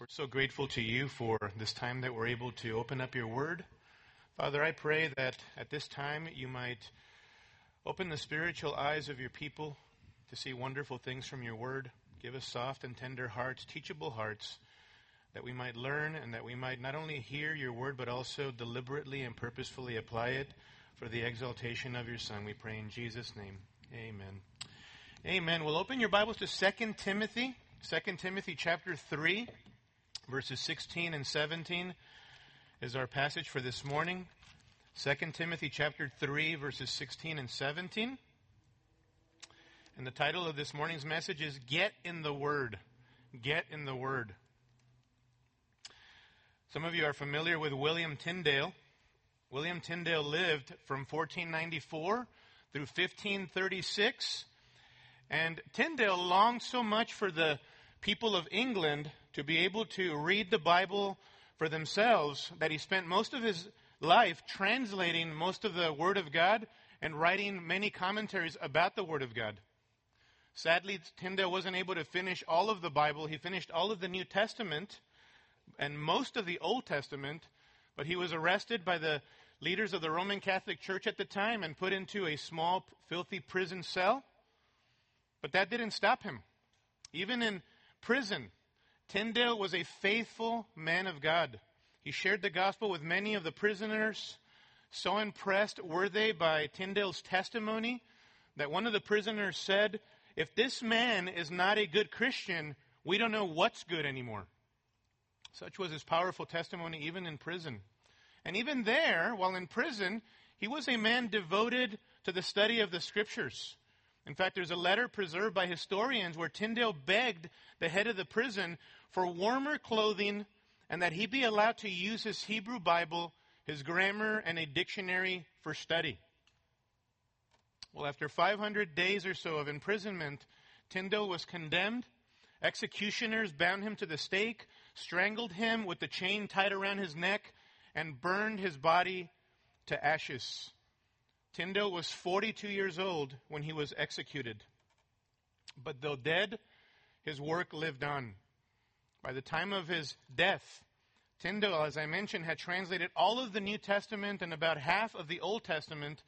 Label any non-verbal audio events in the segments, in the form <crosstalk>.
We're so grateful to you for this time that we're able to open up your word. Father, I pray that at this time you might open the spiritual eyes of your people to see wonderful things from your word. Give us soft and tender hearts, teachable hearts, that we might learn and that we might not only hear your word, but also deliberately and purposefully apply it for the exaltation of your Son. We pray in Jesus' name. Amen. Amen. We'll open your Bibles to 2 Timothy, 2 Timothy chapter 3 verses 16 and 17 is our passage for this morning. 2 Timothy chapter 3 verses 16 and 17. And the title of this morning's message is Get in the Word. Get in the Word. Some of you are familiar with William Tyndale. William Tyndale lived from 1494 through 1536. And Tyndale longed so much for the people of England to be able to read the Bible for themselves that he spent most of his life translating most of the Word of God and writing many commentaries about the Word of God. Sadly, Tyndale wasn't able to finish all of the Bible. He finished all of the New Testament and most of the Old Testament, but he was arrested by the leaders of the Roman Catholic Church at the time and put into a small, filthy prison cell. But that didn't stop him. Even in prison, Tyndale was a faithful man of God. He shared the gospel with many of the prisoners. So impressed were they by Tyndale's testimony that one of the prisoners said, If this man is not a good Christian, we don't know what's good anymore. Such was his powerful testimony even in prison. And even there, while in prison, he was a man devoted to the study of the scriptures. In fact, there's a letter preserved by historians where Tyndale begged the head of the prison for warmer clothing and that he be allowed to use his Hebrew Bible, his grammar, and a dictionary for study. Well, after 500 days or so of imprisonment, Tyndale was condemned. Executioners bound him to the stake, strangled him with the chain tied around his neck, and burned his body to ashes. Tyndale was 42 years old when he was executed. But though dead, his work lived on. By the time of his death, Tyndale, as I mentioned, had translated all of the New Testament and about half of the Old Testament,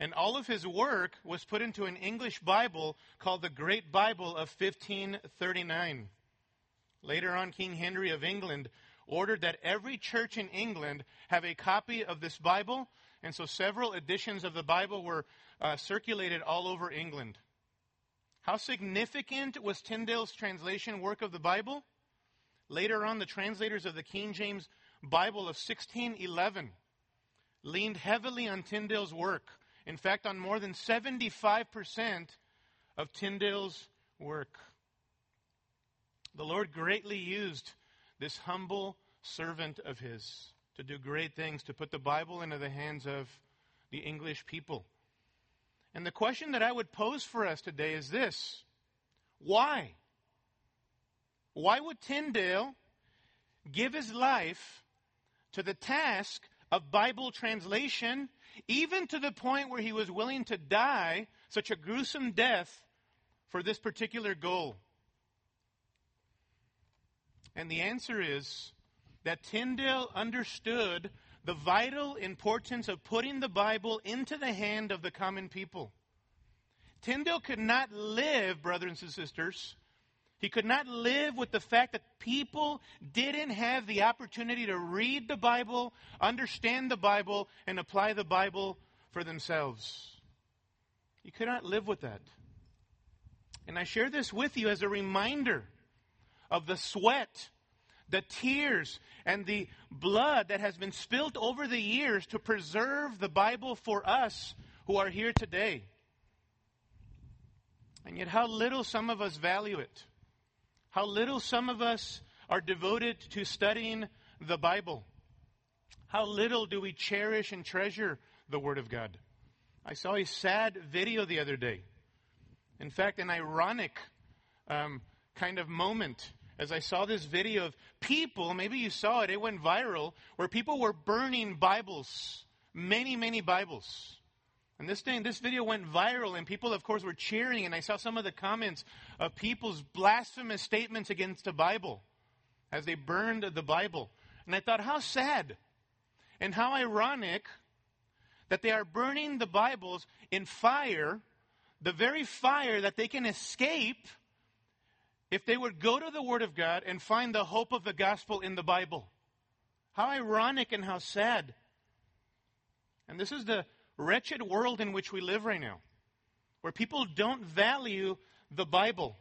and all of his work was put into an English Bible called the Great Bible of 1539. Later on, King Henry of England ordered that every church in England have a copy of this Bible, and so several editions of the Bible were uh, circulated all over England. How significant was Tyndale's translation work of the Bible? Later on, the translators of the King James Bible of 1611 leaned heavily on Tyndale's work. In fact, on more than 75% of Tyndale's work. The Lord greatly used this humble servant of his to do great things, to put the Bible into the hands of the English people. And the question that I would pose for us today is this Why? Why would Tyndale give his life to the task of Bible translation, even to the point where he was willing to die such a gruesome death for this particular goal? And the answer is that Tyndale understood the vital importance of putting the Bible into the hand of the common people. Tyndale could not live, brothers and sisters, he could not live with the fact that people didn't have the opportunity to read the Bible, understand the Bible, and apply the Bible for themselves. He could not live with that. And I share this with you as a reminder of the sweat, the tears, and the blood that has been spilt over the years to preserve the Bible for us who are here today. And yet, how little some of us value it. How little some of us are devoted to studying the Bible. How little do we cherish and treasure the Word of God. I saw a sad video the other day. In fact, an ironic um, kind of moment as I saw this video of people, maybe you saw it, it went viral, where people were burning Bibles, many, many Bibles. And this thing, this video went viral, and people, of course, were cheering. And I saw some of the comments of people's blasphemous statements against the Bible. as they burned the Bible. And I thought, how sad and how ironic that they are burning the Bibles in fire, the very fire that they can escape if they would go to the Word of God and find the hope of the gospel in the Bible. How ironic and how sad. And this is the wretched world in which we live right now, where people don't value the Bible.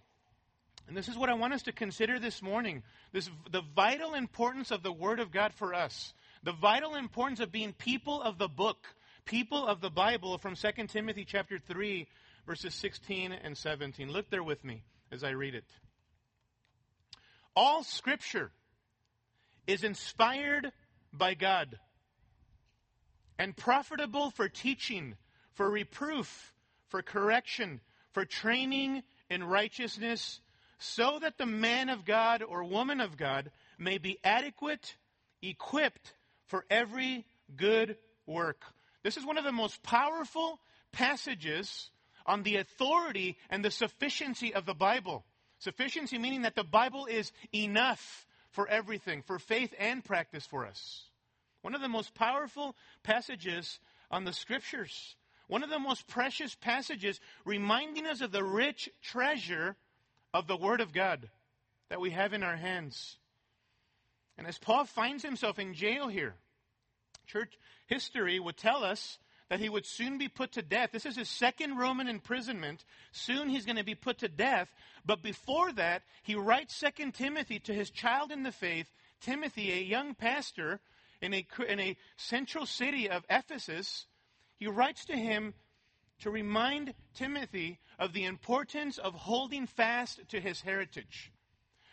And this is what I want us to consider this morning. This, the vital importance of the Word of God for us. The vital importance of being people of the book, people of the Bible from 2 Timothy chapter 3, verses 16 and 17. Look there with me as I read it. All scripture is inspired by God and profitable for teaching, for reproof, for correction, for training in righteousness, so that the man of God or woman of God may be adequate, equipped for every good work. This is one of the most powerful passages on the authority and the sufficiency of the Bible. Sufficiency meaning that the Bible is enough for everything, for faith and practice for us. One of the most powerful passages on the scriptures. One of the most precious passages reminding us of the rich treasure of the Word of God that we have in our hands. And as Paul finds himself in jail here, church history would tell us that he would soon be put to death. This is his second Roman imprisonment. Soon he's going to be put to death. But before that, he writes Second Timothy to his child in the faith, Timothy, a young pastor in a, in a central city of Ephesus. He writes to him to remind Timothy of the importance of holding fast to his heritage,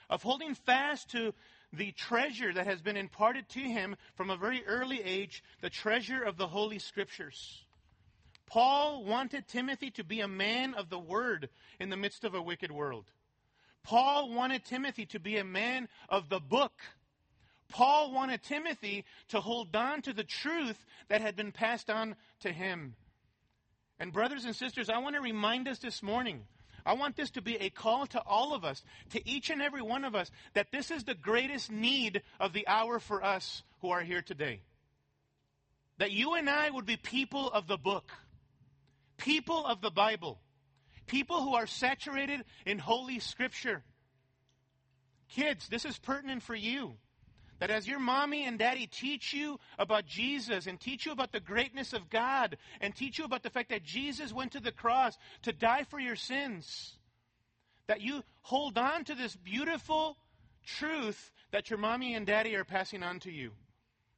of holding fast to the treasure that has been imparted to him from a very early age, the treasure of the Holy Scriptures. Paul wanted Timothy to be a man of the word in the midst of a wicked world. Paul wanted Timothy to be a man of the book. Paul wanted Timothy to hold on to the truth that had been passed on to him. And, brothers and sisters, I want to remind us this morning I want this to be a call to all of us, to each and every one of us, that this is the greatest need of the hour for us who are here today. That you and I would be people of the book, people of the Bible, people who are saturated in Holy Scripture. Kids, this is pertinent for you. That as your mommy and daddy teach you about Jesus and teach you about the greatness of God and teach you about the fact that Jesus went to the cross to die for your sins, that you hold on to this beautiful truth that your mommy and daddy are passing on to you.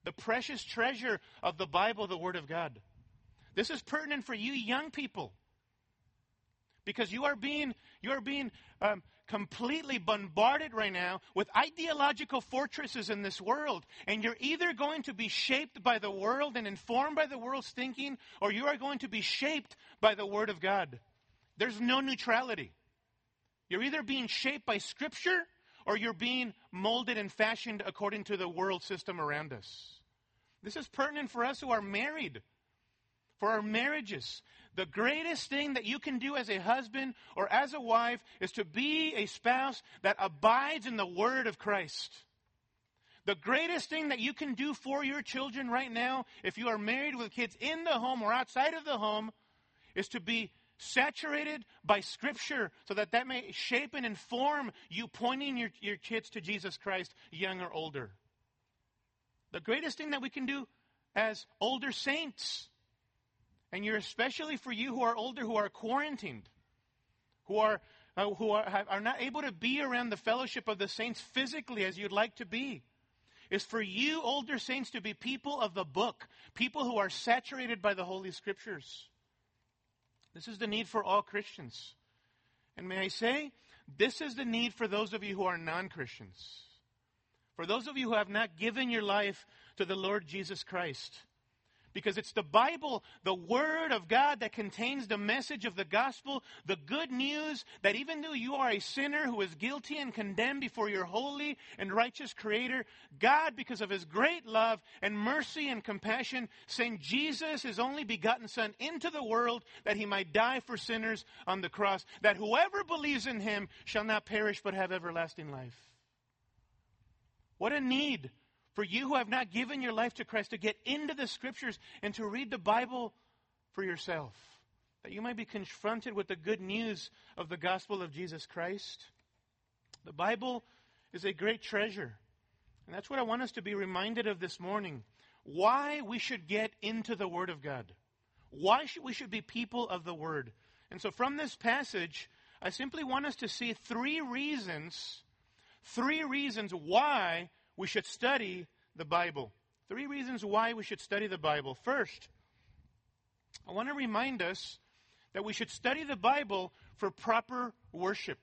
The precious treasure of the Bible, the Word of God. This is pertinent for you young people because you are being you are being um, completely bombarded right now with ideological fortresses in this world. And you're either going to be shaped by the world and informed by the world's thinking, or you are going to be shaped by the Word of God. There's no neutrality. You're either being shaped by Scripture or you're being molded and fashioned according to the world system around us. This is pertinent for us who are married, for our marriages. The greatest thing that you can do as a husband or as a wife is to be a spouse that abides in the word of Christ. The greatest thing that you can do for your children right now, if you are married with kids in the home or outside of the home, is to be saturated by Scripture so that that may shape and inform you pointing your, your kids to Jesus Christ, young or older. The greatest thing that we can do as older saints and you're especially for you who are older, who are quarantined, who are uh, who are, are not able to be around the fellowship of the saints physically as you'd like to be. Is for you older saints to be people of the book, people who are saturated by the Holy Scriptures. This is the need for all Christians. And may I say, this is the need for those of you who are non Christians. For those of you who have not given your life to the Lord Jesus Christ because it's the Bible, the Word of God, that contains the message of the gospel, the good news that even though you are a sinner who is guilty and condemned before your holy and righteous Creator, God, because of His great love and mercy and compassion, sent Jesus, His only begotten Son, into the world that He might die for sinners on the cross, that whoever believes in Him shall not perish but have everlasting life. What a need for you who have not given your life to Christ to get into the scriptures and to read the Bible for yourself, that you might be confronted with the good news of the gospel of Jesus Christ. The Bible is a great treasure. And that's what I want us to be reminded of this morning. Why we should get into the Word of God. Why should we should be people of the Word. And so from this passage, I simply want us to see three reasons, three reasons why we should study the Bible. Three reasons why we should study the Bible. First, I want to remind us that we should study the Bible for proper worship.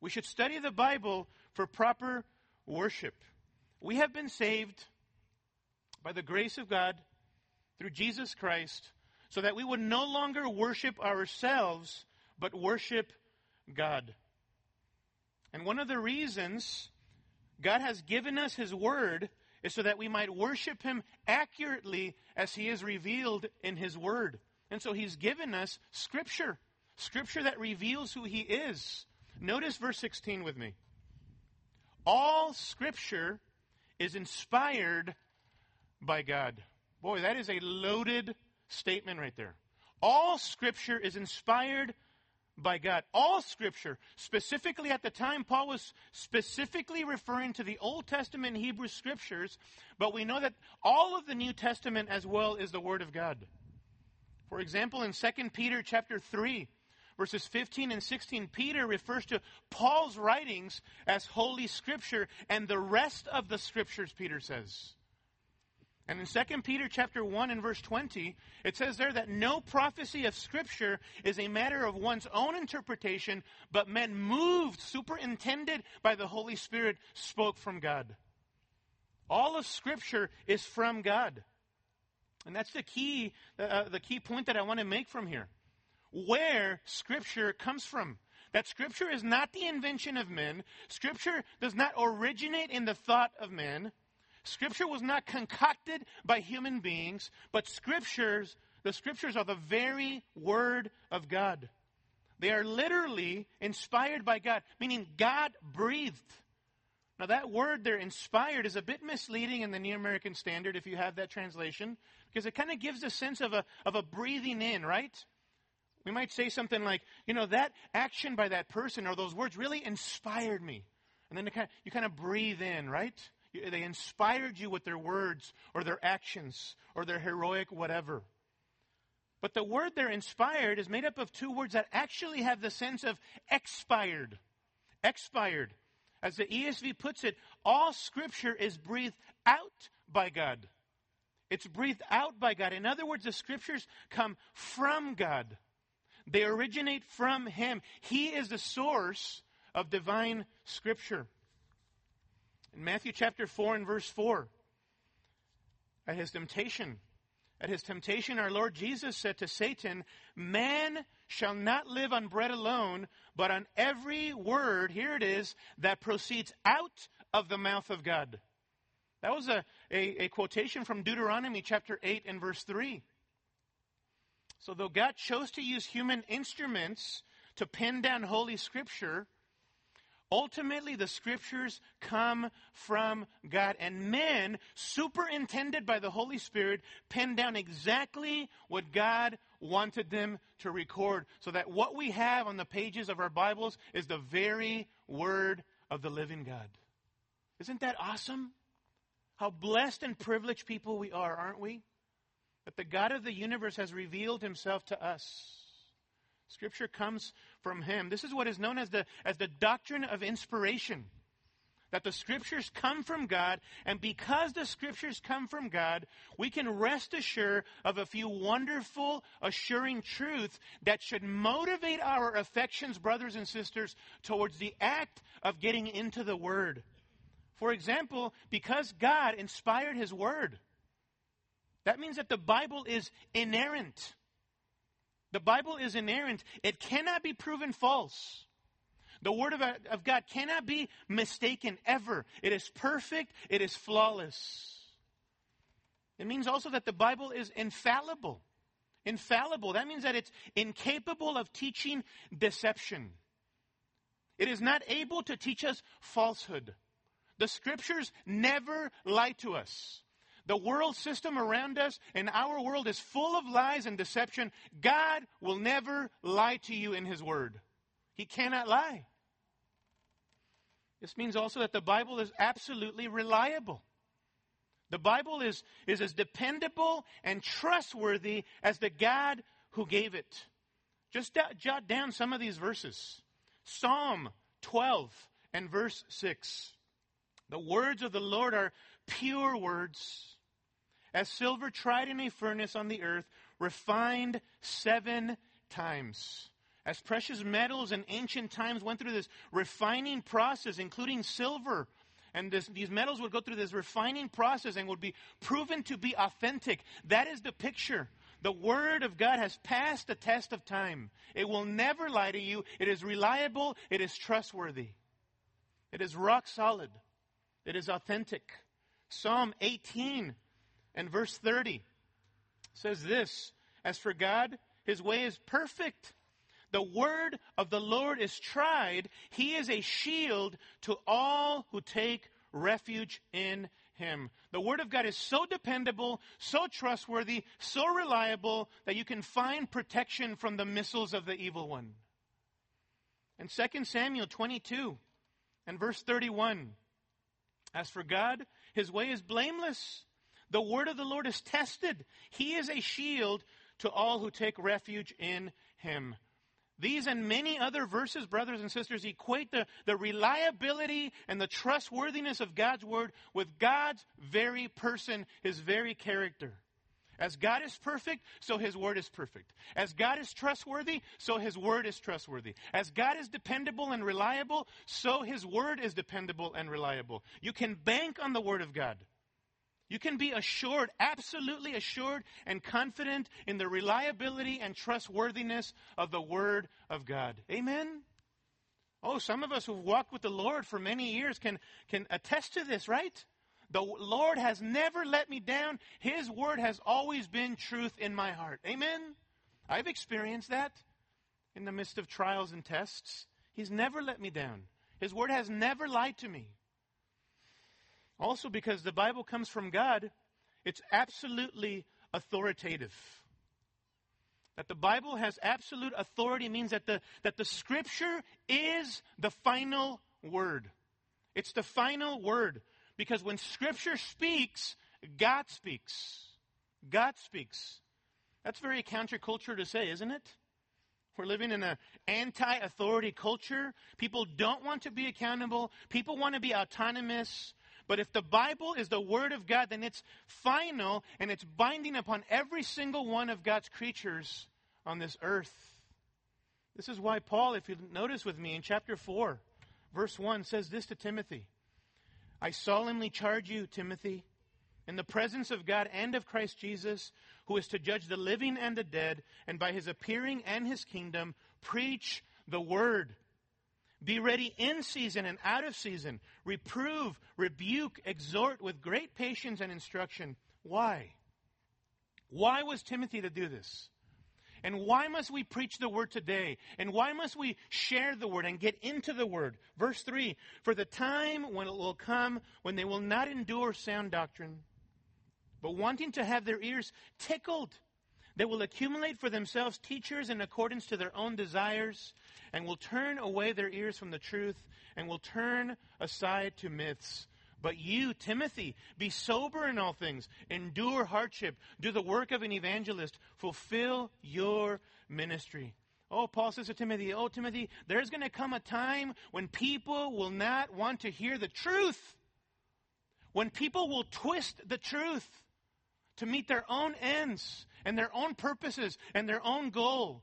We should study the Bible for proper worship. We have been saved by the grace of God through Jesus Christ so that we would no longer worship ourselves, but worship God. And one of the reasons God has given us His Word is so that we might worship Him accurately as He is revealed in His Word. And so He's given us Scripture, Scripture that reveals who He is. Notice verse 16 with me. All Scripture is inspired by God. Boy, that is a loaded statement right there. All Scripture is inspired by God. All Scripture, specifically at the time, Paul was specifically referring to the Old Testament Hebrew Scriptures, but we know that all of the New Testament as well is the Word of God. For example, in 2 Peter chapter 3, verses 15 and 16, Peter refers to Paul's writings as Holy Scripture and the rest of the Scriptures, Peter says. And in 2 Peter chapter 1 and verse 20, it says there that no prophecy of scripture is a matter of one's own interpretation, but men moved, superintended by the Holy Spirit, spoke from God. All of scripture is from God. And that's the key, uh, the key point that I want to make from here. Where scripture comes from. That scripture is not the invention of men. Scripture does not originate in the thought of men. Scripture was not concocted by human beings, but scriptures, the scriptures are the very word of God. They are literally inspired by God, meaning God breathed. Now, that word there, inspired, is a bit misleading in the New American Standard if you have that translation, because it kind of gives a sense of a, of a breathing in, right? We might say something like, you know, that action by that person or those words really inspired me. And then kind of, you kind of breathe in, right? They inspired you with their words or their actions or their heroic whatever. But the word there, inspired, is made up of two words that actually have the sense of expired. Expired. As the ESV puts it, all scripture is breathed out by God. It's breathed out by God. In other words, the scriptures come from God. They originate from Him. He is the source of divine scripture. In Matthew chapter 4 and verse 4, at his temptation, at his temptation, our Lord Jesus said to Satan, Man shall not live on bread alone, but on every word, here it is, that proceeds out of the mouth of God. That was a, a, a, quotation from Deuteronomy chapter 8 and verse 3. So, though God chose to use human instruments to pen down Holy Scripture, Ultimately, the scriptures come from God, and men, superintended by the Holy Spirit, penned down exactly what God wanted them to record, so that what we have on the pages of our Bibles is the very word of the living God. Isn't that awesome? How blessed and privileged people we are, aren't we? That the God of the universe has revealed himself to us. Scripture comes from him. This is what is known as the, as the doctrine of inspiration. That the scriptures come from God, and because the scriptures come from God, we can rest assured of a few wonderful, assuring truths that should motivate our affections, brothers and sisters, towards the act of getting into the Word. For example, because God inspired His Word, that means that the Bible is inerrant. The Bible is inerrant. It cannot be proven false. The Word of, of God cannot be mistaken ever. It is perfect. It is flawless. It means also that the Bible is infallible. Infallible. That means that it's incapable of teaching deception. It is not able to teach us falsehood. The scriptures never lie to us. The world system around us and our world is full of lies and deception. God will never lie to you in His Word. He cannot lie. This means also that the Bible is absolutely reliable. The Bible is, is as dependable and trustworthy as the God who gave it. Just jot down some of these verses. Psalm 12 and verse 6. The words of the Lord are pure words, as silver tried in a furnace on the earth, refined seven times. As precious metals in ancient times went through this refining process, including silver, and this, these metals would go through this refining process and would be proven to be authentic. That is the picture. The Word of God has passed the test of time. It will never lie to you. It is reliable. It is trustworthy. It is rock solid. It is authentic. Psalm 18 and verse 30 says this As for God, his way is perfect. The word of the Lord is tried. He is a shield to all who take refuge in him. The word of God is so dependable, so trustworthy, so reliable that you can find protection from the missiles of the evil one. And 2 Samuel 22 and verse 31 as for God, his way is blameless. The word of the Lord is tested. He is a shield to all who take refuge in him. These and many other verses, brothers and sisters, equate the, the reliability and the trustworthiness of God's word with God's very person, his very character. As God is perfect, so his word is perfect. As God is trustworthy, so his word is trustworthy. As God is dependable and reliable, so his word is dependable and reliable. You can bank on the word of God. You can be assured, absolutely assured and confident in the reliability and trustworthiness of the word of God. Amen. Oh, some of us who've walked with the Lord for many years can, can attest to this, right? The Lord has never let me down. His word has always been truth in my heart. Amen? I've experienced that in the midst of trials and tests. He's never let me down. His word has never lied to me. Also, because the Bible comes from God, it's absolutely authoritative. That the Bible has absolute authority means that the, that the Scripture is the final word. It's the final word. Because when Scripture speaks, God speaks. God speaks. That's very counterculture to say, isn't it? We're living in an anti authority culture. People don't want to be accountable, people want to be autonomous. But if the Bible is the Word of God, then it's final and it's binding upon every single one of God's creatures on this earth. This is why Paul, if you notice with me in chapter 4, verse 1, says this to Timothy I solemnly charge you, Timothy, in the presence of God and of Christ Jesus, who is to judge the living and the dead, and by his appearing and his kingdom, preach the word. Be ready in season and out of season. Reprove, rebuke, exhort with great patience and instruction. Why? Why was Timothy to do this? And why must we preach the word today? And why must we share the word and get into the word? Verse 3 For the time when it will come when they will not endure sound doctrine, but wanting to have their ears tickled, they will accumulate for themselves teachers in accordance to their own desires, and will turn away their ears from the truth, and will turn aside to myths. But you, Timothy, be sober in all things, endure hardship, do the work of an evangelist, fulfill your ministry. Oh, Paul says to Timothy, Oh, Timothy, there's going to come a time when people will not want to hear the truth. When people will twist the truth to meet their own ends and their own purposes and their own goal.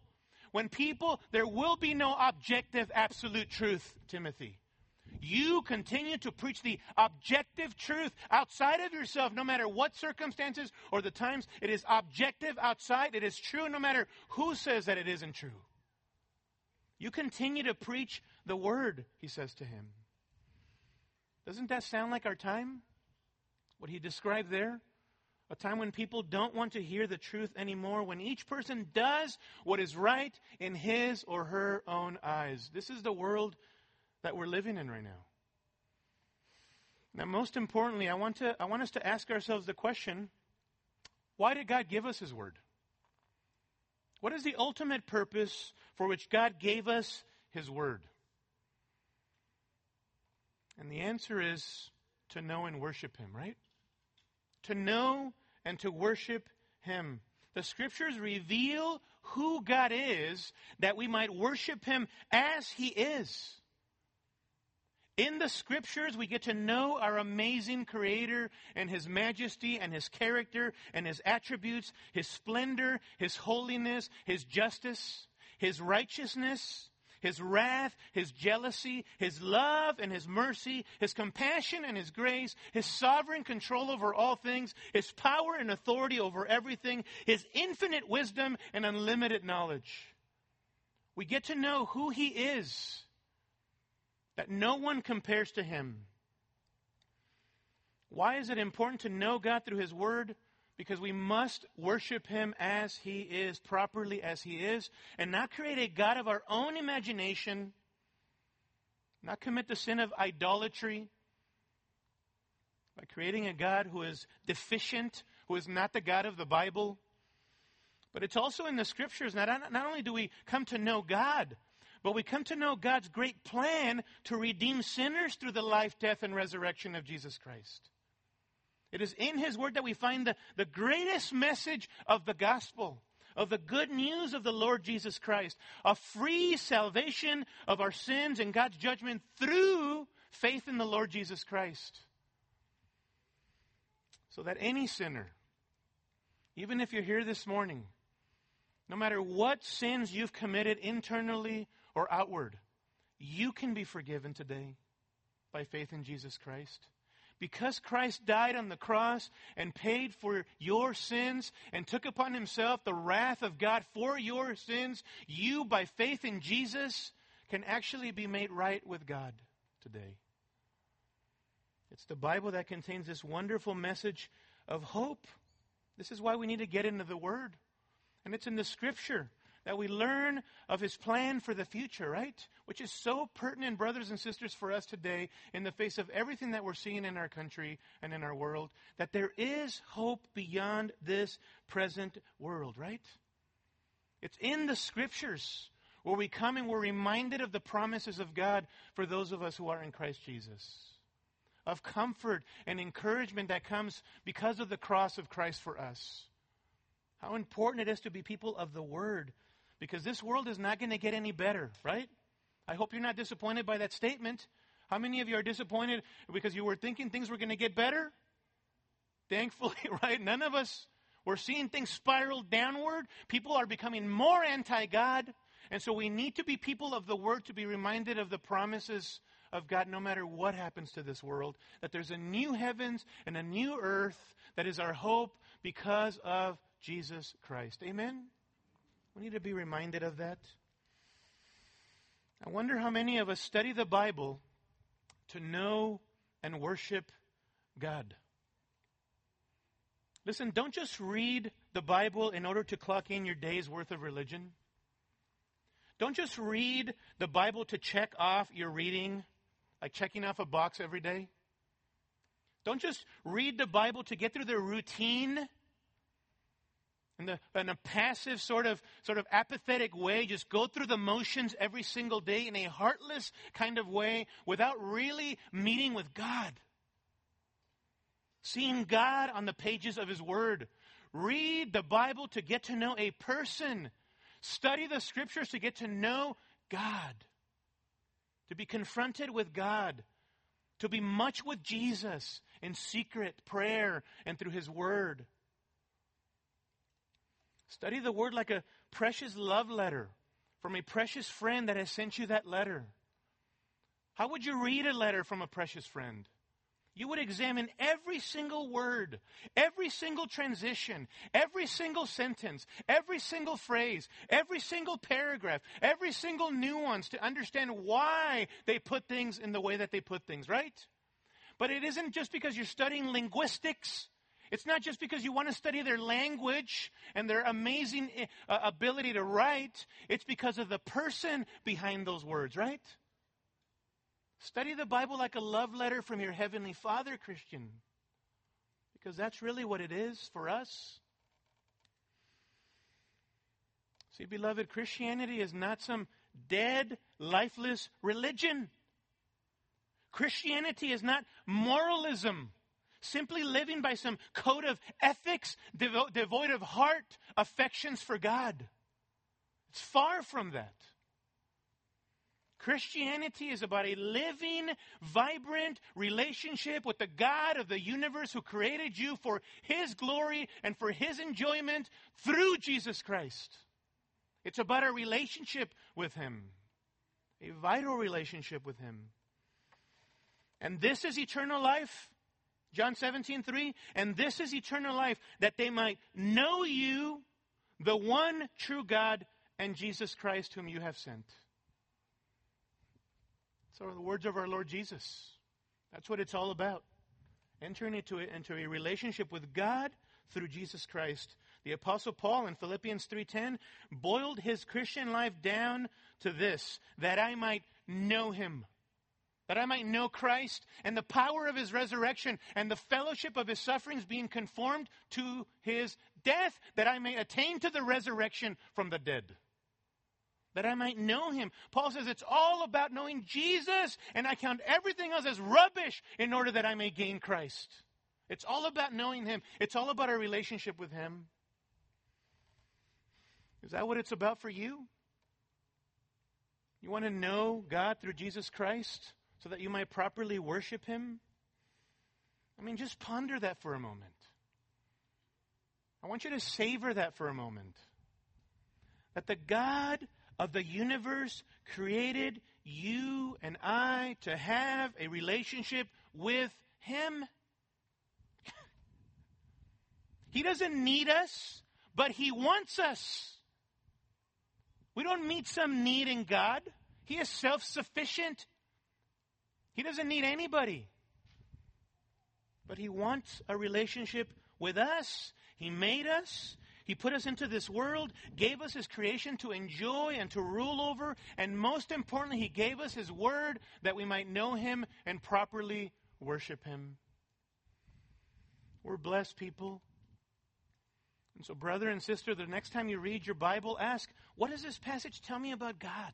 When people, there will be no objective, absolute truth, Timothy. You continue to preach the objective truth outside of yourself, no matter what circumstances or the times. It is objective outside. It is true no matter who says that it isn't true. You continue to preach the word, he says to him. Doesn't that sound like our time? What he described there? A time when people don't want to hear the truth anymore, when each person does what is right in his or her own eyes. This is the world that we're living in right now. Now, most importantly, I want, to, I want us to ask ourselves the question why did God give us His Word? What is the ultimate purpose for which God gave us His Word? And the answer is to know and worship Him, right? To know and to worship Him. The scriptures reveal who God is that we might worship Him as He is. In the scriptures, we get to know our amazing Creator and His majesty and His character and His attributes, His splendor, His holiness, His justice, His righteousness, His wrath, His jealousy, His love and His mercy, His compassion and His grace, His sovereign control over all things, His power and authority over everything, His infinite wisdom and unlimited knowledge. We get to know who He is that no one compares to him. Why is it important to know God through his word? Because we must worship him as he is, properly as he is, and not create a God of our own imagination, not commit the sin of idolatry by creating a God who is deficient, who is not the God of the Bible. But it's also in the scriptures. Not, not only do we come to know God, but we come to know God's great plan to redeem sinners through the life, death, and resurrection of Jesus Christ. It is in His Word that we find the, the greatest message of the gospel, of the good news of the Lord Jesus Christ, a free salvation of our sins and God's judgment through faith in the Lord Jesus Christ. So that any sinner, even if you're here this morning, no matter what sins you've committed internally or outward, you can be forgiven today by faith in Jesus Christ. Because Christ died on the cross and paid for your sins and took upon himself the wrath of God for your sins, you, by faith in Jesus, can actually be made right with God today. It's the Bible that contains this wonderful message of hope. This is why we need to get into the Word. And it's in the Scripture that we learn of his plan for the future, right? Which is so pertinent, brothers and sisters, for us today in the face of everything that we're seeing in our country and in our world, that there is hope beyond this present world, right? It's in the scriptures where we come and we're reminded of the promises of God for those of us who are in Christ Jesus. Of comfort and encouragement that comes because of the cross of Christ for us. How important it is to be people of the Word because this world is not going to get any better, right? I hope you're not disappointed by that statement. How many of you are disappointed because you were thinking things were going to get better? Thankfully, <laughs> right? None of us. We're seeing things spiral downward. People are becoming more anti God. And so we need to be people of the Word to be reminded of the promises of God no matter what happens to this world. That there's a new heavens and a new earth that is our hope because of Jesus Christ. Amen? We need to be reminded of that. I wonder how many of us study the Bible to know and worship God. Listen, don't just read the Bible in order to clock in your day's worth of religion. Don't just read the Bible to check off your reading, like checking off a box every day. Don't just read the Bible to get through the routine in, the, in a passive sort of sort of apathetic way, just go through the motions every single day in a heartless kind of way without really meeting with God. Seeing God on the pages of His Word. Read the Bible to get to know a person. Study the Scriptures to get to know God. To be confronted with God. To be much with Jesus in secret prayer and through His Word. Study the word like a precious love letter from a precious friend that has sent you that letter. How would you read a letter from a precious friend? You would examine every single word, every single transition, every single sentence, every single phrase, every single paragraph, every single nuance to understand why they put things in the way that they put things, right? But it isn't just because you're studying linguistics it's not just because you want to study their language and their amazing uh, ability to write. It's because of the person behind those words, right? Study the Bible like a love letter from your Heavenly Father, Christian. Because that's really what it is for us. See, beloved, Christianity is not some dead, lifeless religion. Christianity is not moralism, simply living by some code of ethics devo- devoid of heart affections for God. It's far from that. Christianity is about a living, vibrant relationship with the God of the universe who created you for His glory and for His enjoyment through Jesus Christ. It's about a relationship with Him, a vital relationship with Him. And this is eternal life. John 17, 3. And this is eternal life, that they might know you, the one true God, and Jesus Christ, whom you have sent. So, the words of our Lord Jesus. That's what it's all about. Entering into a, into a relationship with God through Jesus Christ. The apostle Paul in Philippians 3:10 boiled his Christian life down to this, that I might know him that I might know Christ and the power of his resurrection and the fellowship of his sufferings, being conformed to his death, that I may attain to the resurrection from the dead. That I might know him. Paul says it's all about knowing Jesus, and I count everything else as rubbish in order that I may gain Christ. It's all about knowing him, it's all about our relationship with him. Is that what it's about for you? You want to know God through Jesus Christ? So that you might properly worship Him? I mean, just ponder that for a moment. I want you to savor that for a moment. That the God of the universe created you and I to have a relationship with Him. <laughs> he doesn't need us, but He wants us. We don't meet some need in God. He is self sufficient. He doesn't need anybody. But He wants a relationship with us. He made us. He put us into this world, gave us His creation to enjoy and to rule over, and most importantly, He gave us His Word that we might know Him and properly worship Him. We're blessed people. And so, brother and sister, the next time you read your Bible, ask, what does this passage tell me about God?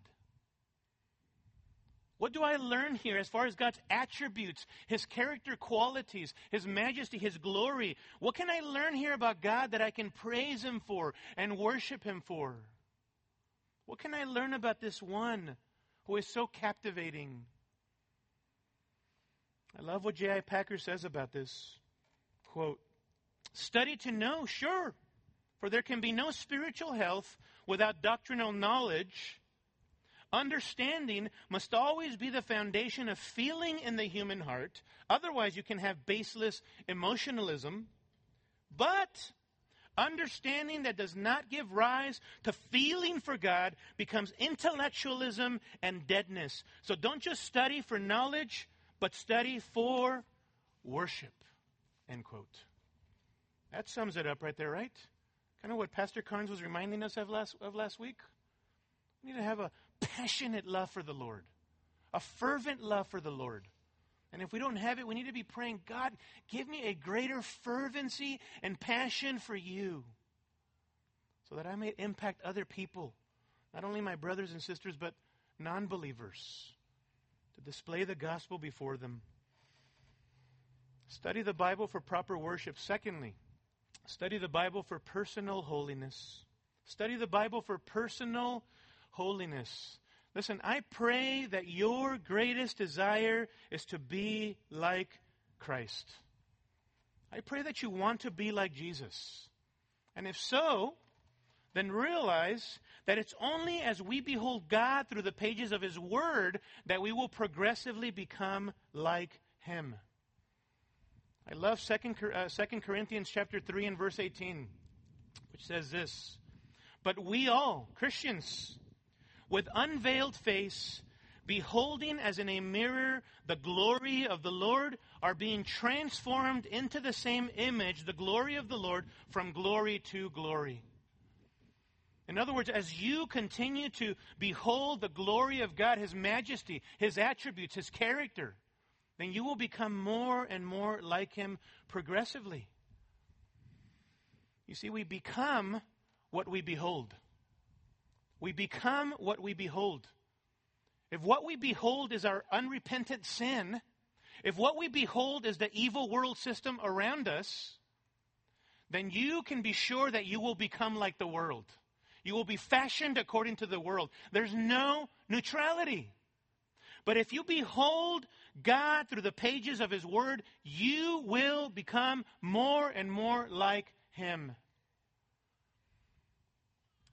What do I learn here as far as God's attributes, His character qualities, His majesty, His glory? What can I learn here about God that I can praise Him for and worship Him for? What can I learn about this one who is so captivating? I love what J.I. Packer says about this. Quote, Study to know, sure, for there can be no spiritual health without doctrinal knowledge Understanding must always be the foundation of feeling in the human heart. Otherwise, you can have baseless emotionalism. But understanding that does not give rise to feeling for God becomes intellectualism and deadness. So don't just study for knowledge, but study for worship. End quote. That sums it up right there, right? Kind of what Pastor Carnes was reminding us of last, of last week. We need to have a passionate love for the Lord, a fervent love for the Lord. And if we don't have it, we need to be praying, God, give me a greater fervency and passion for you so that I may impact other people, not only my brothers and sisters, but non believers, to display the gospel before them. Study the Bible for proper worship. Secondly, study the Bible for personal holiness. Study the Bible for personal holiness. Listen, I pray that your greatest desire is to be like Christ. I pray that you want to be like Jesus. And if so, then realize that it's only as we behold God through the pages of His Word that we will progressively become like Him. I love 2, uh, 2 Corinthians chapter 3 and verse 18, which says this, But we all, Christians, with unveiled face, beholding as in a mirror the glory of the Lord, are being transformed into the same image, the glory of the Lord, from glory to glory. In other words, as you continue to behold the glory of God, His majesty, His attributes, His character, then you will become more and more like Him progressively. You see, we become what we behold. We become what we behold. If what we behold is our unrepentant sin, if what we behold is the evil world system around us, then you can be sure that you will become like the world. You will be fashioned according to the world. There's no neutrality. But if you behold God through the pages of His Word, you will become more and more like Him.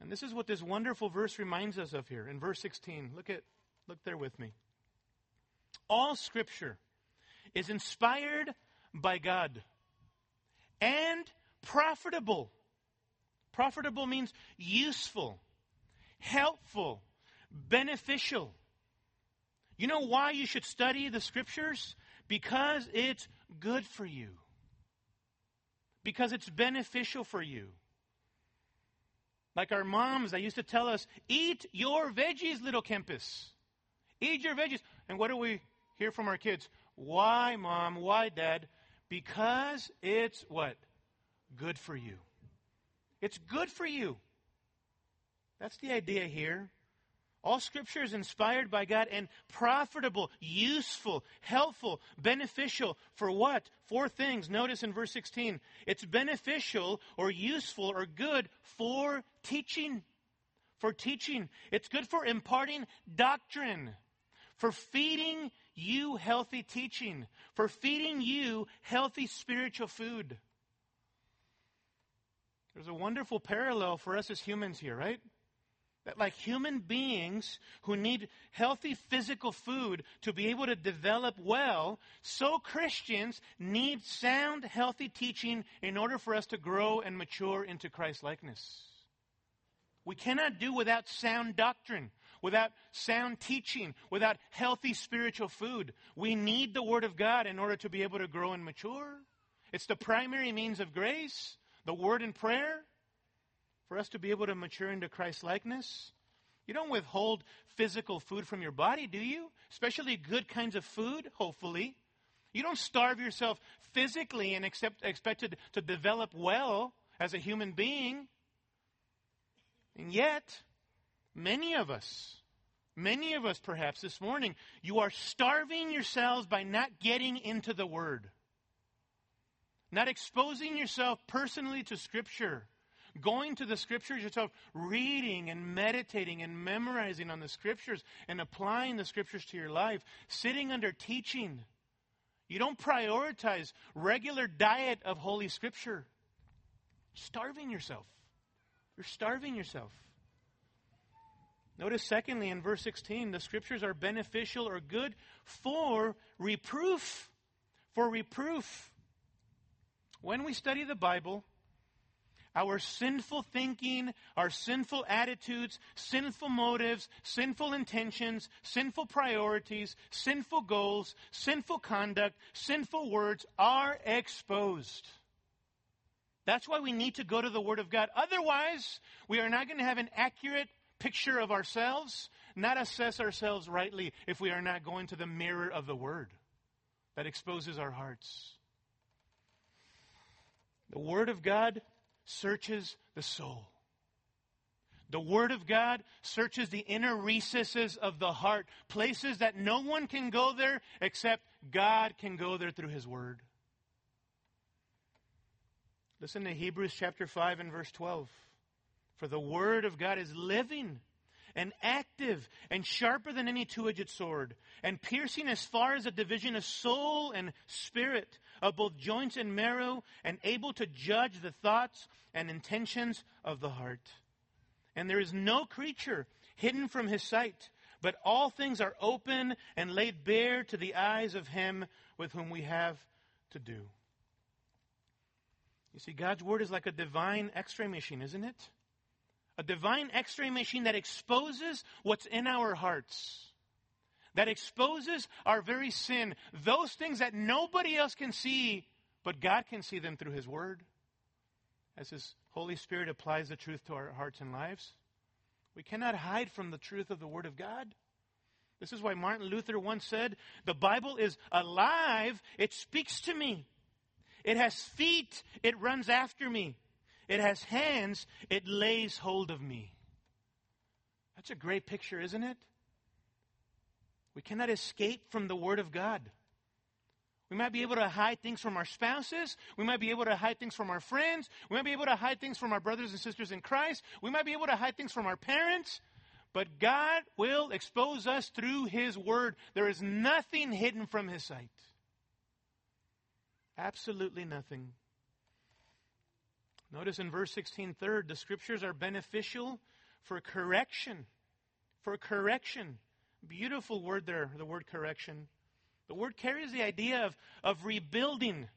And this is what this wonderful verse reminds us of here in verse 16. Look at look there with me. All scripture is inspired by God and profitable Profitable means useful, helpful, beneficial. You know why you should study the scriptures? Because it's good for you. Because it's beneficial for you. Like our moms, they used to tell us, eat your veggies, little Kempis. Eat your veggies. And what do we hear from our kids? Why, mom? Why, dad? Because it's what? Good for you. It's good for you. That's the idea here. All scripture is inspired by God and profitable, useful, helpful, beneficial for what? Four things. Notice in verse 16. It's beneficial or useful or good for teaching. For teaching. It's good for imparting doctrine. For feeding you healthy teaching. For feeding you healthy spiritual food. There's a wonderful parallel for us as humans here, right? That, like human beings who need healthy physical food to be able to develop well, so Christians need sound, healthy teaching in order for us to grow and mature into Christ likeness. We cannot do without sound doctrine, without sound teaching, without healthy spiritual food. We need the Word of God in order to be able to grow and mature. It's the primary means of grace the word and prayer for us to be able to mature into Christ likeness. You don't withhold physical food from your body, do you? Especially good kinds of food, hopefully. You don't starve yourself physically and accept, to develop well as a human being. And yet, many of us, many of us perhaps this morning, you are starving yourselves by not getting into the Word not exposing yourself personally to Scripture, going to the Scriptures yourself, reading and meditating and memorizing on the Scriptures and applying the Scriptures to your life, sitting under teaching. You don't prioritize regular diet of Holy Scripture. Starving yourself. You're starving yourself. Notice, secondly, in verse 16, the scriptures are beneficial or good for reproof. For reproof. When we study the Bible, our sinful thinking, our sinful attitudes, sinful motives, sinful intentions, sinful priorities, sinful goals, sinful conduct, sinful words are exposed. That's why we need to go to the Word of God. Otherwise, we are not going to have an accurate picture of ourselves, not assess ourselves rightly if we are not going to the mirror of the Word that exposes our hearts. The Word of God searches the soul. The Word of God searches the inner recesses of the heart, places that no one can go there except God can go there through His Word. Listen to Hebrews chapter 5 and verse 12. For the Word of God is living and active and sharper than any two edged sword, and piercing as far as a division of soul and spirit, of both joints and marrow, and able to judge the thoughts and intentions of the heart. And there is no creature hidden from his sight, but all things are open and laid bare to the eyes of him with whom we have to do. You see, God's word is like a divine x ray machine, isn't it? a divine x ray machine that exposes what's in our hearts, that exposes our very sin, those things that nobody else can see, but God can see them through His Word. As His Holy Spirit applies the truth to our hearts and lives. We cannot hide from the truth of the Word of God. This is why Martin Luther once said, The Bible is alive, it speaks to me. It has feet, it runs after me. It has hands, it lays hold of me. That's a great picture, isn't it? We cannot escape from the Word of God. We might be able to hide things from our spouses. We might be able to hide things from our friends. We might be able to hide things from our brothers and sisters in Christ. We might be able to hide things from our parents. But God will expose us through His Word. There is nothing hidden from His sight. Absolutely nothing. Notice in verse 16, third, the scriptures are beneficial for correction. For correction. Beautiful word there, the word correction. The word carries the idea of, of rebuilding,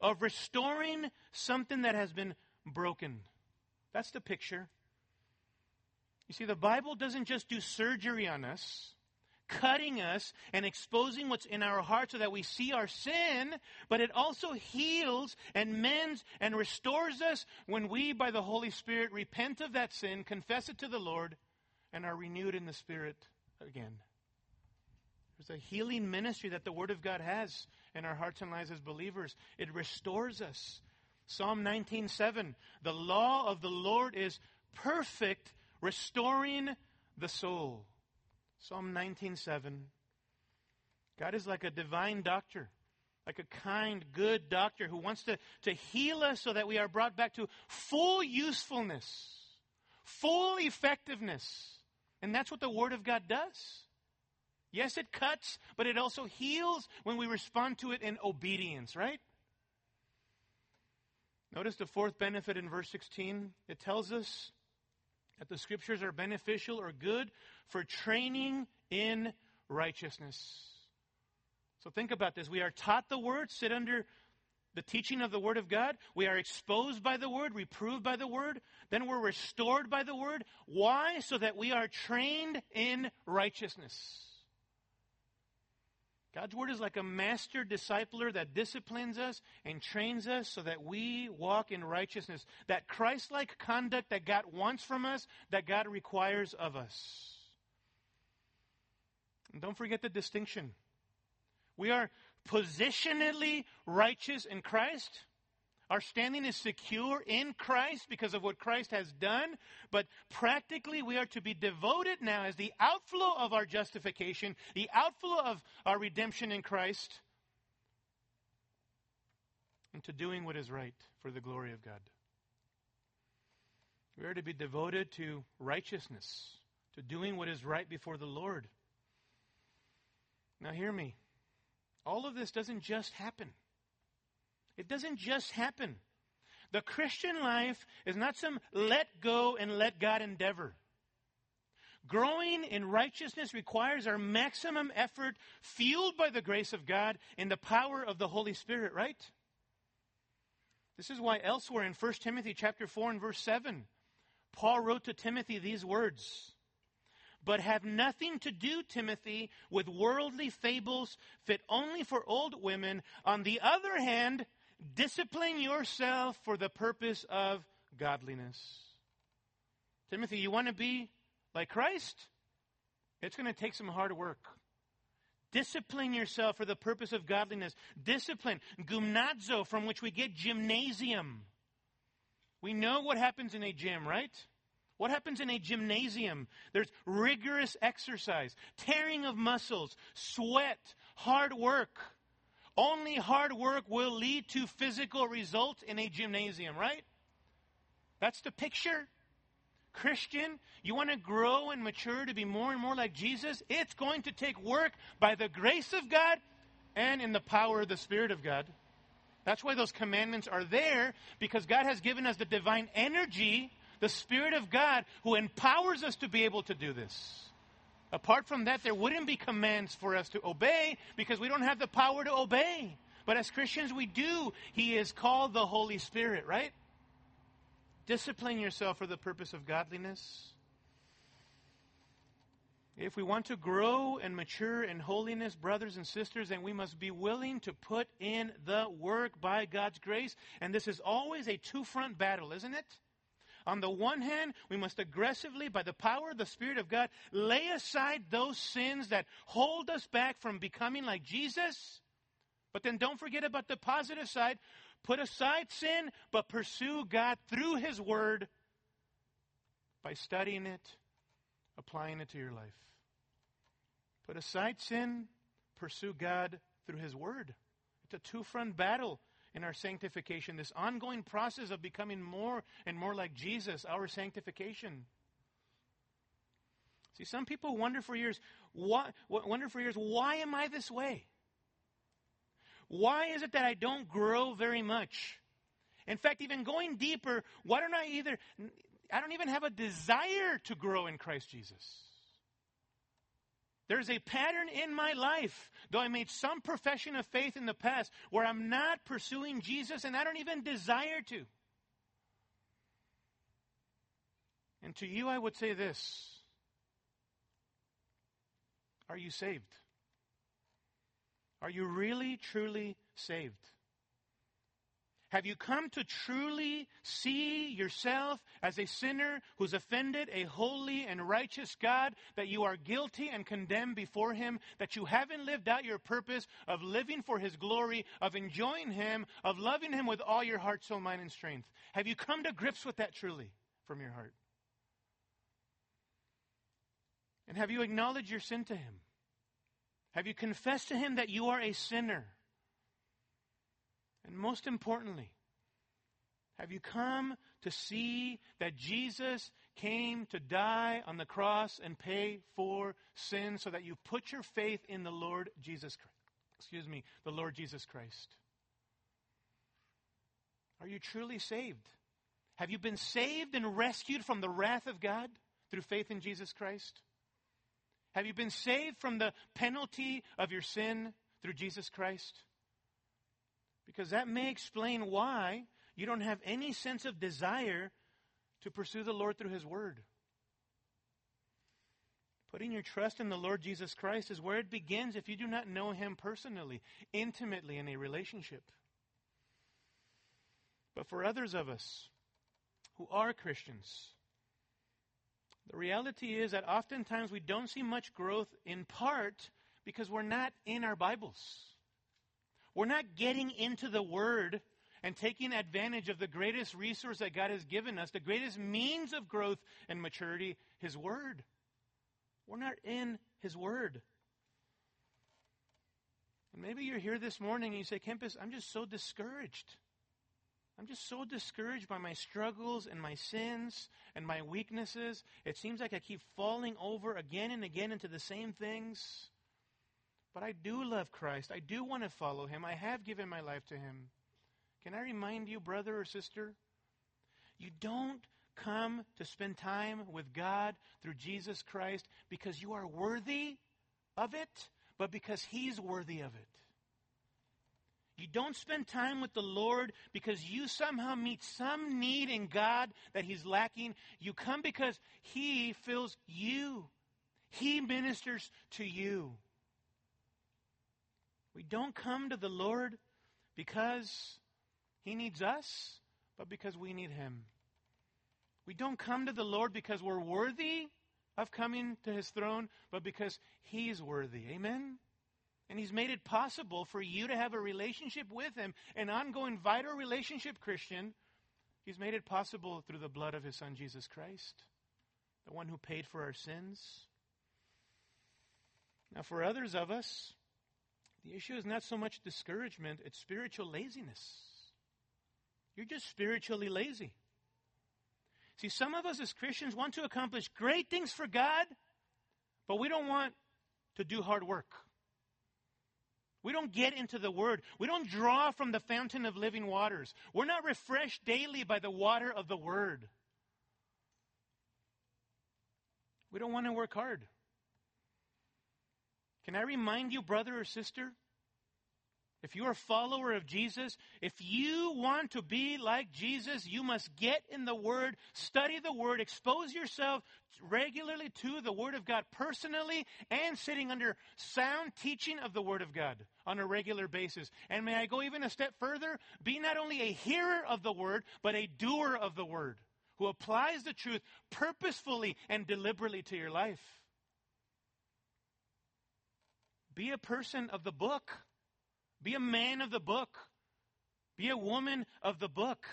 of restoring something that has been broken. That's the picture. You see, the Bible doesn't just do surgery on us, cutting us and exposing what's in our heart so that we see our sin, but it also heals and mends and restores us when we, by the Holy Spirit, repent of that sin, confess it to the Lord, and are renewed in the Spirit again. There's a healing ministry that the Word of God has in our hearts and lives as believers. It restores us. Psalm 19:7 The law of the Lord is perfect, restoring the soul. Psalm 19:7 God is like a divine doctor, like a kind, good doctor who wants to, to heal us so that we are brought back to full usefulness, full effectiveness. And that's what the Word of God does. Yes, it cuts, but it also heals when we respond to it in obedience, right? Notice the fourth benefit in verse 16. It tells us that the scriptures are beneficial or good for training in righteousness. So think about this. We are taught the word, sit under the teaching of the word of God. We are exposed by the word, reproved by the word. Then we're restored by the word. Why? So that we are trained in righteousness. God's word is like a master discipler that disciplines us and trains us so that we walk in righteousness. That Christ like conduct that God wants from us, that God requires of us. And don't forget the distinction. We are positionally righteous in Christ our standing is secure in Christ because of what Christ has done, but practically we are to be devoted now as the outflow of our justification, the outflow of our redemption in Christ, into doing what is right for the glory of God. We are to be devoted to righteousness, to doing what is right before the Lord. Now, hear me. All of this doesn't just happen. It doesn't just happen. The Christian life is not some let go and let God endeavor. Growing in righteousness requires our maximum effort, fueled by the grace of God and the power of the Holy Spirit, right? This is why elsewhere in 1 Timothy chapter 4 and verse 7, Paul wrote to Timothy these words. But have nothing to do, Timothy, with worldly fables fit only for old women. On the other hand, Discipline yourself for the purpose of godliness. Timothy, you want to be like Christ? It's going to take some hard work. Discipline yourself for the purpose of godliness. Discipline, gymnazo, from which we get gymnasium. We know what happens in a gym, right? What happens in a gymnasium? There's rigorous exercise, tearing of muscles, sweat, hard work. Only hard work will lead to physical results in a gymnasium, right? That's the picture. Christian, you want to grow and mature to be more and more like Jesus? It's going to take work by the grace of God and in the power of the Spirit of God. That's why those commandments are there because God has given us the divine energy, the Spirit of God, who empowers us to be able to do this. Apart from that, there wouldn't be commands for us to obey because we don't have the power to obey. But as Christians, we do. He is called the Holy Spirit, right? Discipline yourself for the purpose of godliness. If we want to grow and mature in holiness, brothers and sisters, then we must be willing to put in the work by God's grace. And this is always a two front battle, isn't it? On the one hand, we must aggressively, by the power of the Spirit of God, lay aside those sins that hold us back from becoming like Jesus. But then don't forget about the positive side. Put aside sin, but pursue God through His Word by studying it, applying it to your life. Put aside sin, pursue God through His Word. It's a two front battle in our sanctification, this ongoing process of becoming more and more like Jesus, our sanctification. See, some people wonder for years, why, wonder for years, why am I this way? Why is it that I don't grow very much? In fact, even going deeper, why don't I either, I don't even have a desire to grow in Christ Jesus. There's a pattern in my life, though I made some profession of faith in the past, where I'm not pursuing Jesus and I don't even desire to. And to you, I would say this Are you saved? Are you really, truly saved? Have you come to truly see yourself as a sinner who's offended a holy and righteous God, that you are guilty and condemned before Him, that you haven't lived out your purpose of living for His glory, of enjoying Him, of loving Him with all your heart, soul, mind, and strength? Have you come to grips with that truly from your heart? And have you acknowledged your sin to Him? Have you confessed to Him that you are a sinner? And most importantly, have you come to see that Jesus came to die on the cross and pay for sin so that you put your faith in the Lord Jesus Christ? Excuse me, the Lord Jesus Christ. Are you truly saved? Have you been saved and rescued from the wrath of God through faith in Jesus Christ? Have you been saved from the penalty of your sin through Jesus Christ? Because that may explain why you don't have any sense of desire to pursue the Lord through His Word. Putting your trust in the Lord Jesus Christ is where it begins if you do not know Him personally, intimately, in a relationship. But for others of us who are Christians, the reality is that oftentimes we don't see much growth in part because we're not in our Bibles. We're not getting into the Word and taking advantage of the greatest resource that God has given us, the greatest means of growth and maturity, His Word. We're not in His Word. And maybe you're here this morning and you say, Kempis, I'm just so discouraged. I'm just so discouraged by my struggles and my sins and my weaknesses. It seems like I keep falling over again and again into the same things. But I do love Christ. I do want to follow him. I have given my life to him. Can I remind you, brother or sister? You don't come to spend time with God through Jesus Christ because you are worthy of it, but because he's worthy of it. You don't spend time with the Lord because you somehow meet some need in God that He's lacking. You come because He fills you, He ministers to you. We don't come to the Lord because He needs us, but because we need Him. We don't come to the Lord because we're worthy of coming to His throne, but because He's worthy. Amen? And He's made it possible for you to have a relationship with Him, an ongoing, vital relationship, Christian. He's made it possible through the blood of His Son, Jesus Christ, the one who paid for our sins. Now, for others of us, the issue is not so much discouragement, it's spiritual laziness. You're just spiritually lazy. See, some of us as Christians want to accomplish great things for God, but we don't want to do hard work. We don't get into the Word. We don't draw from the fountain of living waters. We're not refreshed daily by the water of the Word. We don't want to work hard. Can I remind you, brother or sister? If you're a follower of Jesus, if you want to be like Jesus, you must get in the Word, study the Word, expose yourself regularly to the Word of God personally, and sitting under sound teaching of the Word of God on a regular basis. And may I go even a step further? Be not only a hearer of the Word, but a doer of the Word who applies the truth purposefully and deliberately to your life. Be a person of the book. Be a man of the book. Be a woman of the book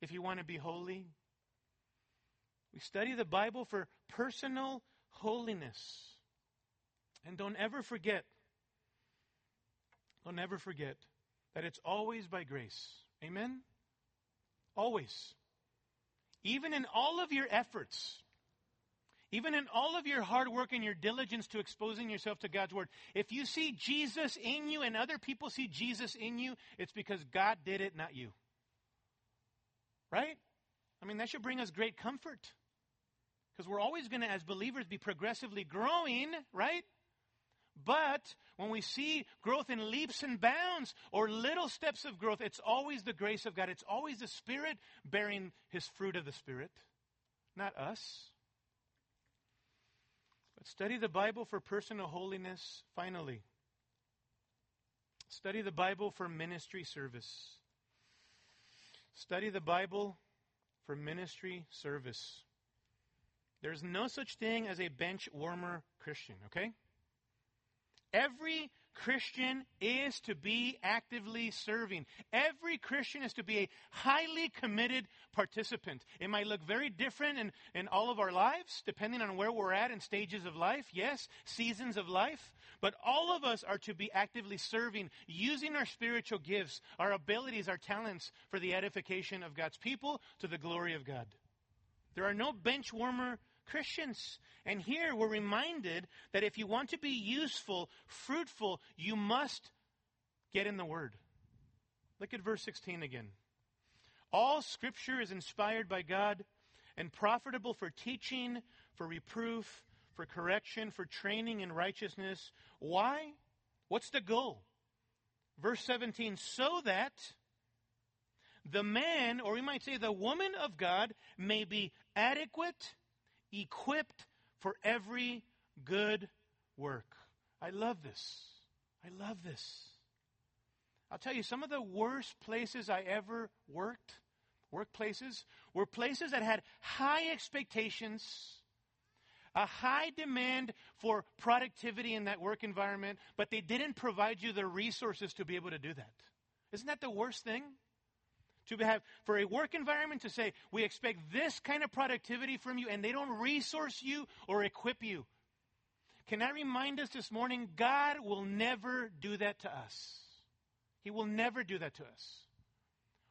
if you want to be holy. We study the Bible for personal holiness. And don't ever forget, don't ever forget that it's always by grace. Amen? Always. Even in all of your efforts, even in all of your hard work and your diligence to exposing yourself to God's Word, if you see Jesus in you and other people see Jesus in you, it's because God did it, not you. Right? I mean, that should bring us great comfort. Because we're always going to, as believers, be progressively growing, right? But when we see growth in leaps and bounds or little steps of growth, it's always the grace of God. It's always the Spirit bearing His fruit of the Spirit, not us. But study the Bible for personal holiness, finally. Study the Bible for ministry service. Study the Bible for ministry service. There's no such thing as a bench warmer Christian, okay? Every Christian is to be actively serving. Every Christian is to be a highly committed participant. It might look very different in, in all of our lives, depending on where we're at in stages of life. Yes, seasons of life. But all of us are to be actively serving, using our spiritual gifts, our abilities, our talents for the edification of God's people to the glory of God. There are no bench warmer Christians. And here we're reminded that if you want to be useful, fruitful, you must get in the Word. Look at verse 16 again. All Scripture is inspired by God and profitable for teaching, for reproof, for correction, for training in righteousness. Why? What's the goal? Verse 17, so that the man, or we might say the woman of God, may be adequate equipped for every good work. I love this. I love this. I'll tell you, some of the worst places I ever worked, workplaces, were places that had high expectations, a high demand for productivity in that work environment, but they didn't provide you the resources to be able to do that. Isn't that the worst thing? To have, for a work environment to say, we expect this kind of productivity from you, and they don't resource you or equip you. Can I remind us this morning, God will never do that to us. He will never do that to us.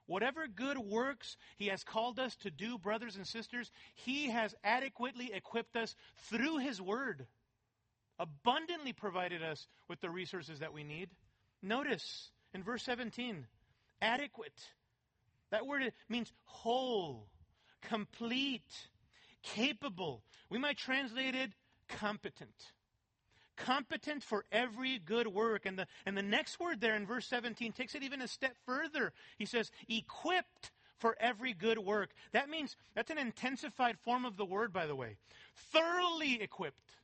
Whatever good works He has called us to do, brothers and sisters, He has adequately equipped us through His Word, abundantly provided us with the resources that we need. Notice in verse 17, adequate. That word means whole, complete, capable. We might translate it competent. Competent for every good work. And the, and the next word there in verse 17 takes it even a step further. He says, equipped for every good work. That means, that's an intensified form of the word, by the way. Thoroughly equipped,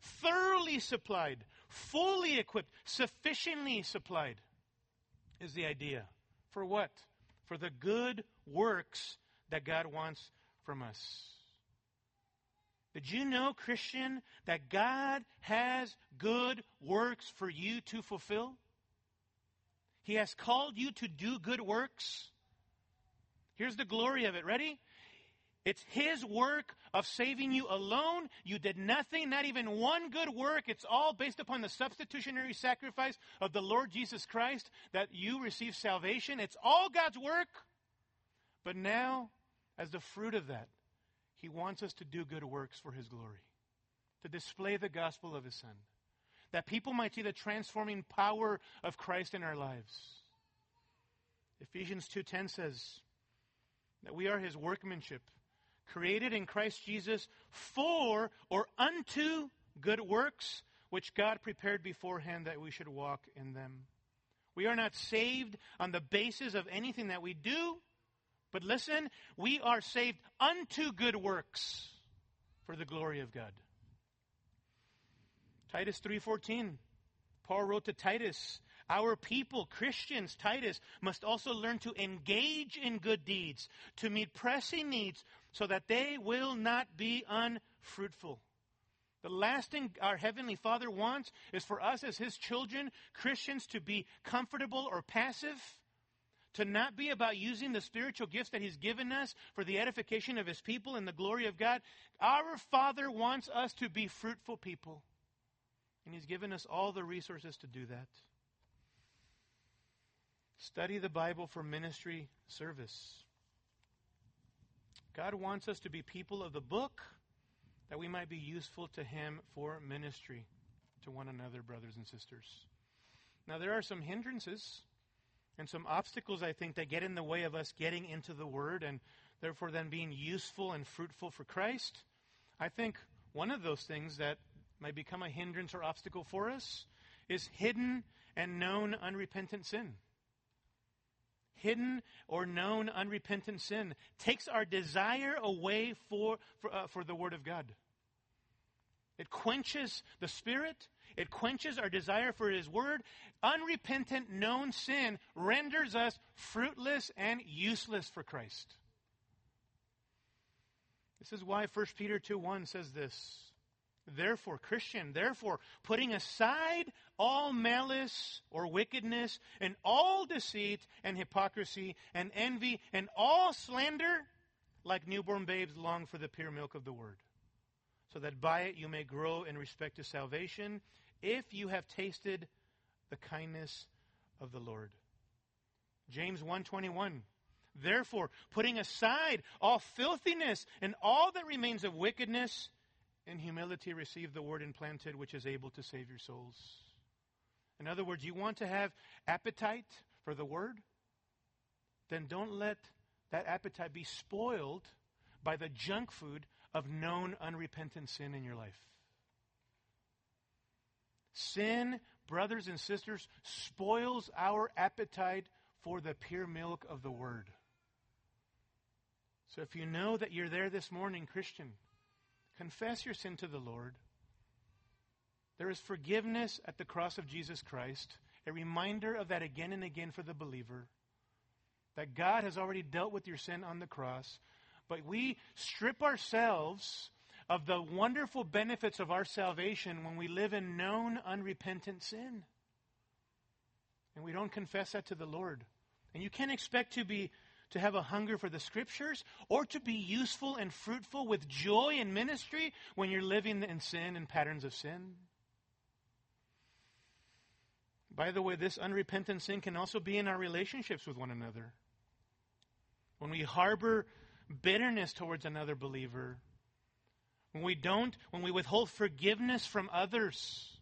thoroughly supplied, fully equipped, sufficiently supplied is the idea. For what? For the good works that God wants from us. Did you know, Christian, that God has good works for you to fulfill? He has called you to do good works. Here's the glory of it. Ready? It's His work of saving you alone. You did nothing, not even one good work. It's all based upon the substitutionary sacrifice of the Lord Jesus Christ that you receive salvation. It's all God's work. But now, as the fruit of that, He wants us to do good works for His glory, to display the gospel of His Son, that people might see the transforming power of Christ in our lives. Ephesians 2:10 says that we are his workmanship created in Christ Jesus for or unto good works, which God prepared beforehand that we should walk in them. We are not saved on the basis of anything that we do, but listen, we are saved unto good works for the glory of God. Titus 3:14 Paul wrote to Titus, Our people, Christians, Titus, must also learn to engage in good deeds, to meet pressing needs, so that they will not be unfruitful. The last thing our Heavenly Father wants is for us as His children, Christians, to be comfortable or passive, to not be about using the spiritual gifts that He's given us for the edification of His people and the glory of God. Our Father wants us to be fruitful people, and He's given us all the resources to do that. Study the Bible for ministry service. God wants us to be people of the book that we might be useful to Him for ministry to one another, brothers and sisters. Now, there are some hindrances and some obstacles, I think, that get in the way of us getting into the Word and therefore then being useful and fruitful for Christ. I think one of those things that might become a hindrance or obstacle for us is hidden and known unrepentant sin hidden or known unrepentant sin takes our desire away for, for, uh, for the Word of God. It quenches the Spirit. It quenches our desire for His Word. Unrepentant, known sin renders us fruitless and useless for Christ. This is why 1 Peter 2 1 says this. Therefore, Christian, therefore, putting aside all malice or wickedness and all deceit and hypocrisy and envy and all slander, like newborn babes long for the pure milk of the word, so that by it you may grow in respect to salvation, if you have tasted the kindness of the Lord. James 121 Therefore, putting aside all filthiness and all that remains of wickedness, in humility receive the word implanted which is able to save your souls. In other words, you want to have appetite for the word? Then don't let that appetite be spoiled by the junk food of known unrepentant sin in your life. Sin, brothers and sisters, spoils our appetite for the pure milk of the word. So if you know that you're there this morning, Christian, Confess your sin to the Lord. There is forgiveness at the cross of Jesus Christ, a reminder of that again and again for the believer. That God has already dealt with your sin on the cross, but we strip ourselves of the wonderful benefits of our salvation when we live in known unrepentant sin. And we don't confess that to the Lord. And you can't expect to be to have a hunger for the scriptures, or to be useful and fruitful with joy in ministry when you're living in sin and patterns of sin. By the way, this unrepentant sin can also be in our relationships with one another. When we harbor bitterness towards another believer, when we don't, when we withhold forgiveness from others,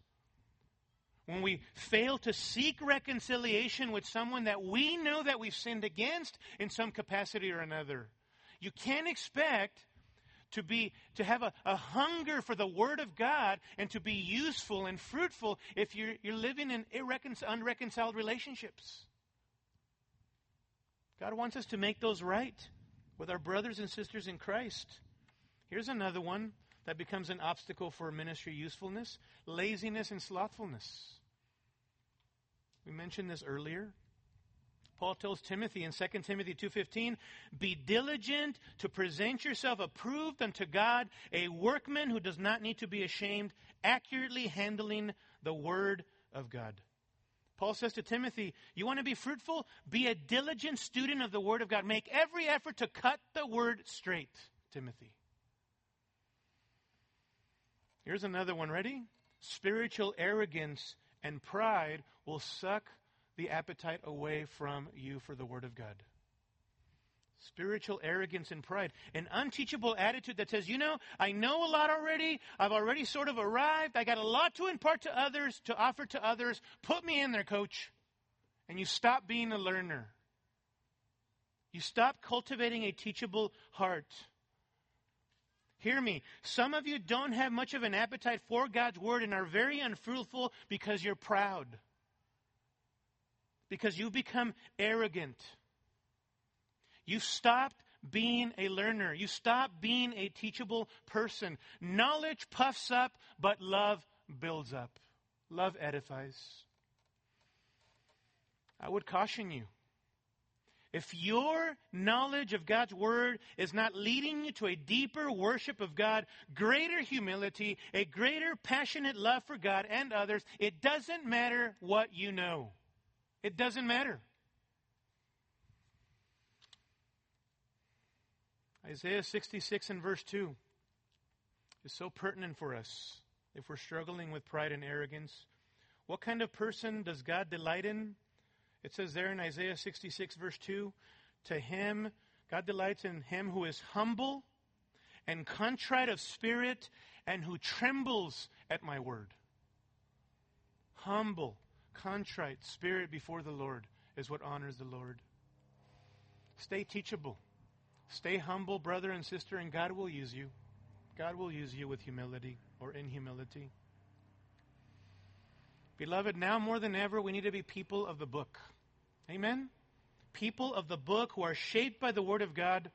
when we fail to seek reconciliation with someone that we know that we've sinned against in some capacity or another. You can't expect to be to have a, a hunger for the word of God and to be useful and fruitful if you're, you're living in irrecon- unreconciled relationships. God wants us to make those right with our brothers and sisters in Christ. Here's another one that becomes an obstacle for ministry usefulness laziness and slothfulness. We mentioned this earlier. Paul tells Timothy in 2 Timothy 2:15, "Be diligent to present yourself approved unto God, a workman who does not need to be ashamed, accurately handling the word of God." Paul says to Timothy, "You want to be fruitful? Be a diligent student of the word of God. Make every effort to cut the word straight." Timothy. Here's another one. Ready? Spiritual arrogance and pride will suck the appetite away from you for the Word of God. Spiritual arrogance and pride. An unteachable attitude that says, you know, I know a lot already. I've already sort of arrived. I got a lot to impart to others, to offer to others. Put me in there, coach. And you stop being a learner. You stop cultivating a teachable heart. Hear me. Some of you don't have much of an appetite for God's word and are very unfruitful because you're proud. Because you become arrogant. You stopped being a learner. You stopped being a teachable person. Knowledge puffs up, but love builds up. Love edifies. I would caution you. If your knowledge of God's Word is not leading you to a deeper worship of God, greater humility, a greater passionate love for God and others, it doesn't matter what you know. It doesn't matter. Isaiah 66 and verse 2 is so pertinent for us if we're struggling with pride and arrogance. What kind of person does God delight in? It says there in Isaiah 66, verse 2 To him, God delights in him who is humble and contrite of spirit and who trembles at my word. Humble, contrite spirit before the Lord is what honors the Lord. Stay teachable. Stay humble, brother and sister, and God will use you. God will use you with humility or in humility. Beloved, now more than ever, we need to be people of the book. Amen? People of the book who are shaped by the Word of God.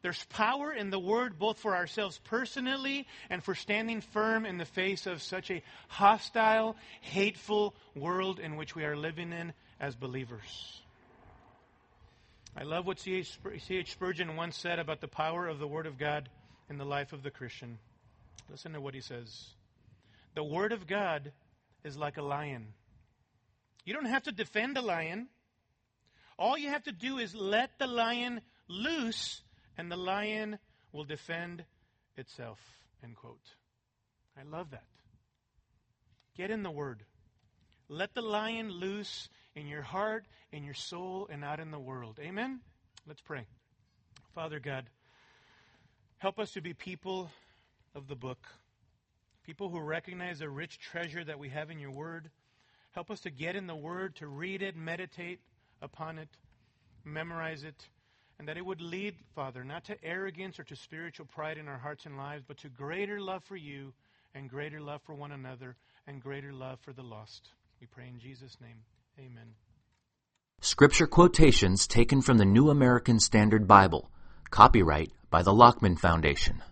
There's power in the Word both for ourselves personally and for standing firm in the face of such a hostile, hateful world in which we are living in as believers. I love what C.H. Spurgeon once said about the power of the Word of God in the life of the Christian. Listen to what he says. The Word of God is like a lion. You don't have to defend a lion. All you have to do is let the lion loose, and the lion will defend itself. End quote. I love that. Get in the Word. Let the lion loose in your heart, in your soul, and out in the world. Amen? Let's pray. Father God, help us to be people of the book people who recognize the rich treasure that we have in your word. Help us to get in the word, to read it, meditate upon it, memorize it, and that it would lead, Father, not to arrogance or to spiritual pride in our hearts and lives, but to greater love for you and greater love for one another and greater love for the lost. We pray in Jesus' name. Amen. Scripture quotations taken from the New American Standard Bible. Copyright by the Lockman Foundation.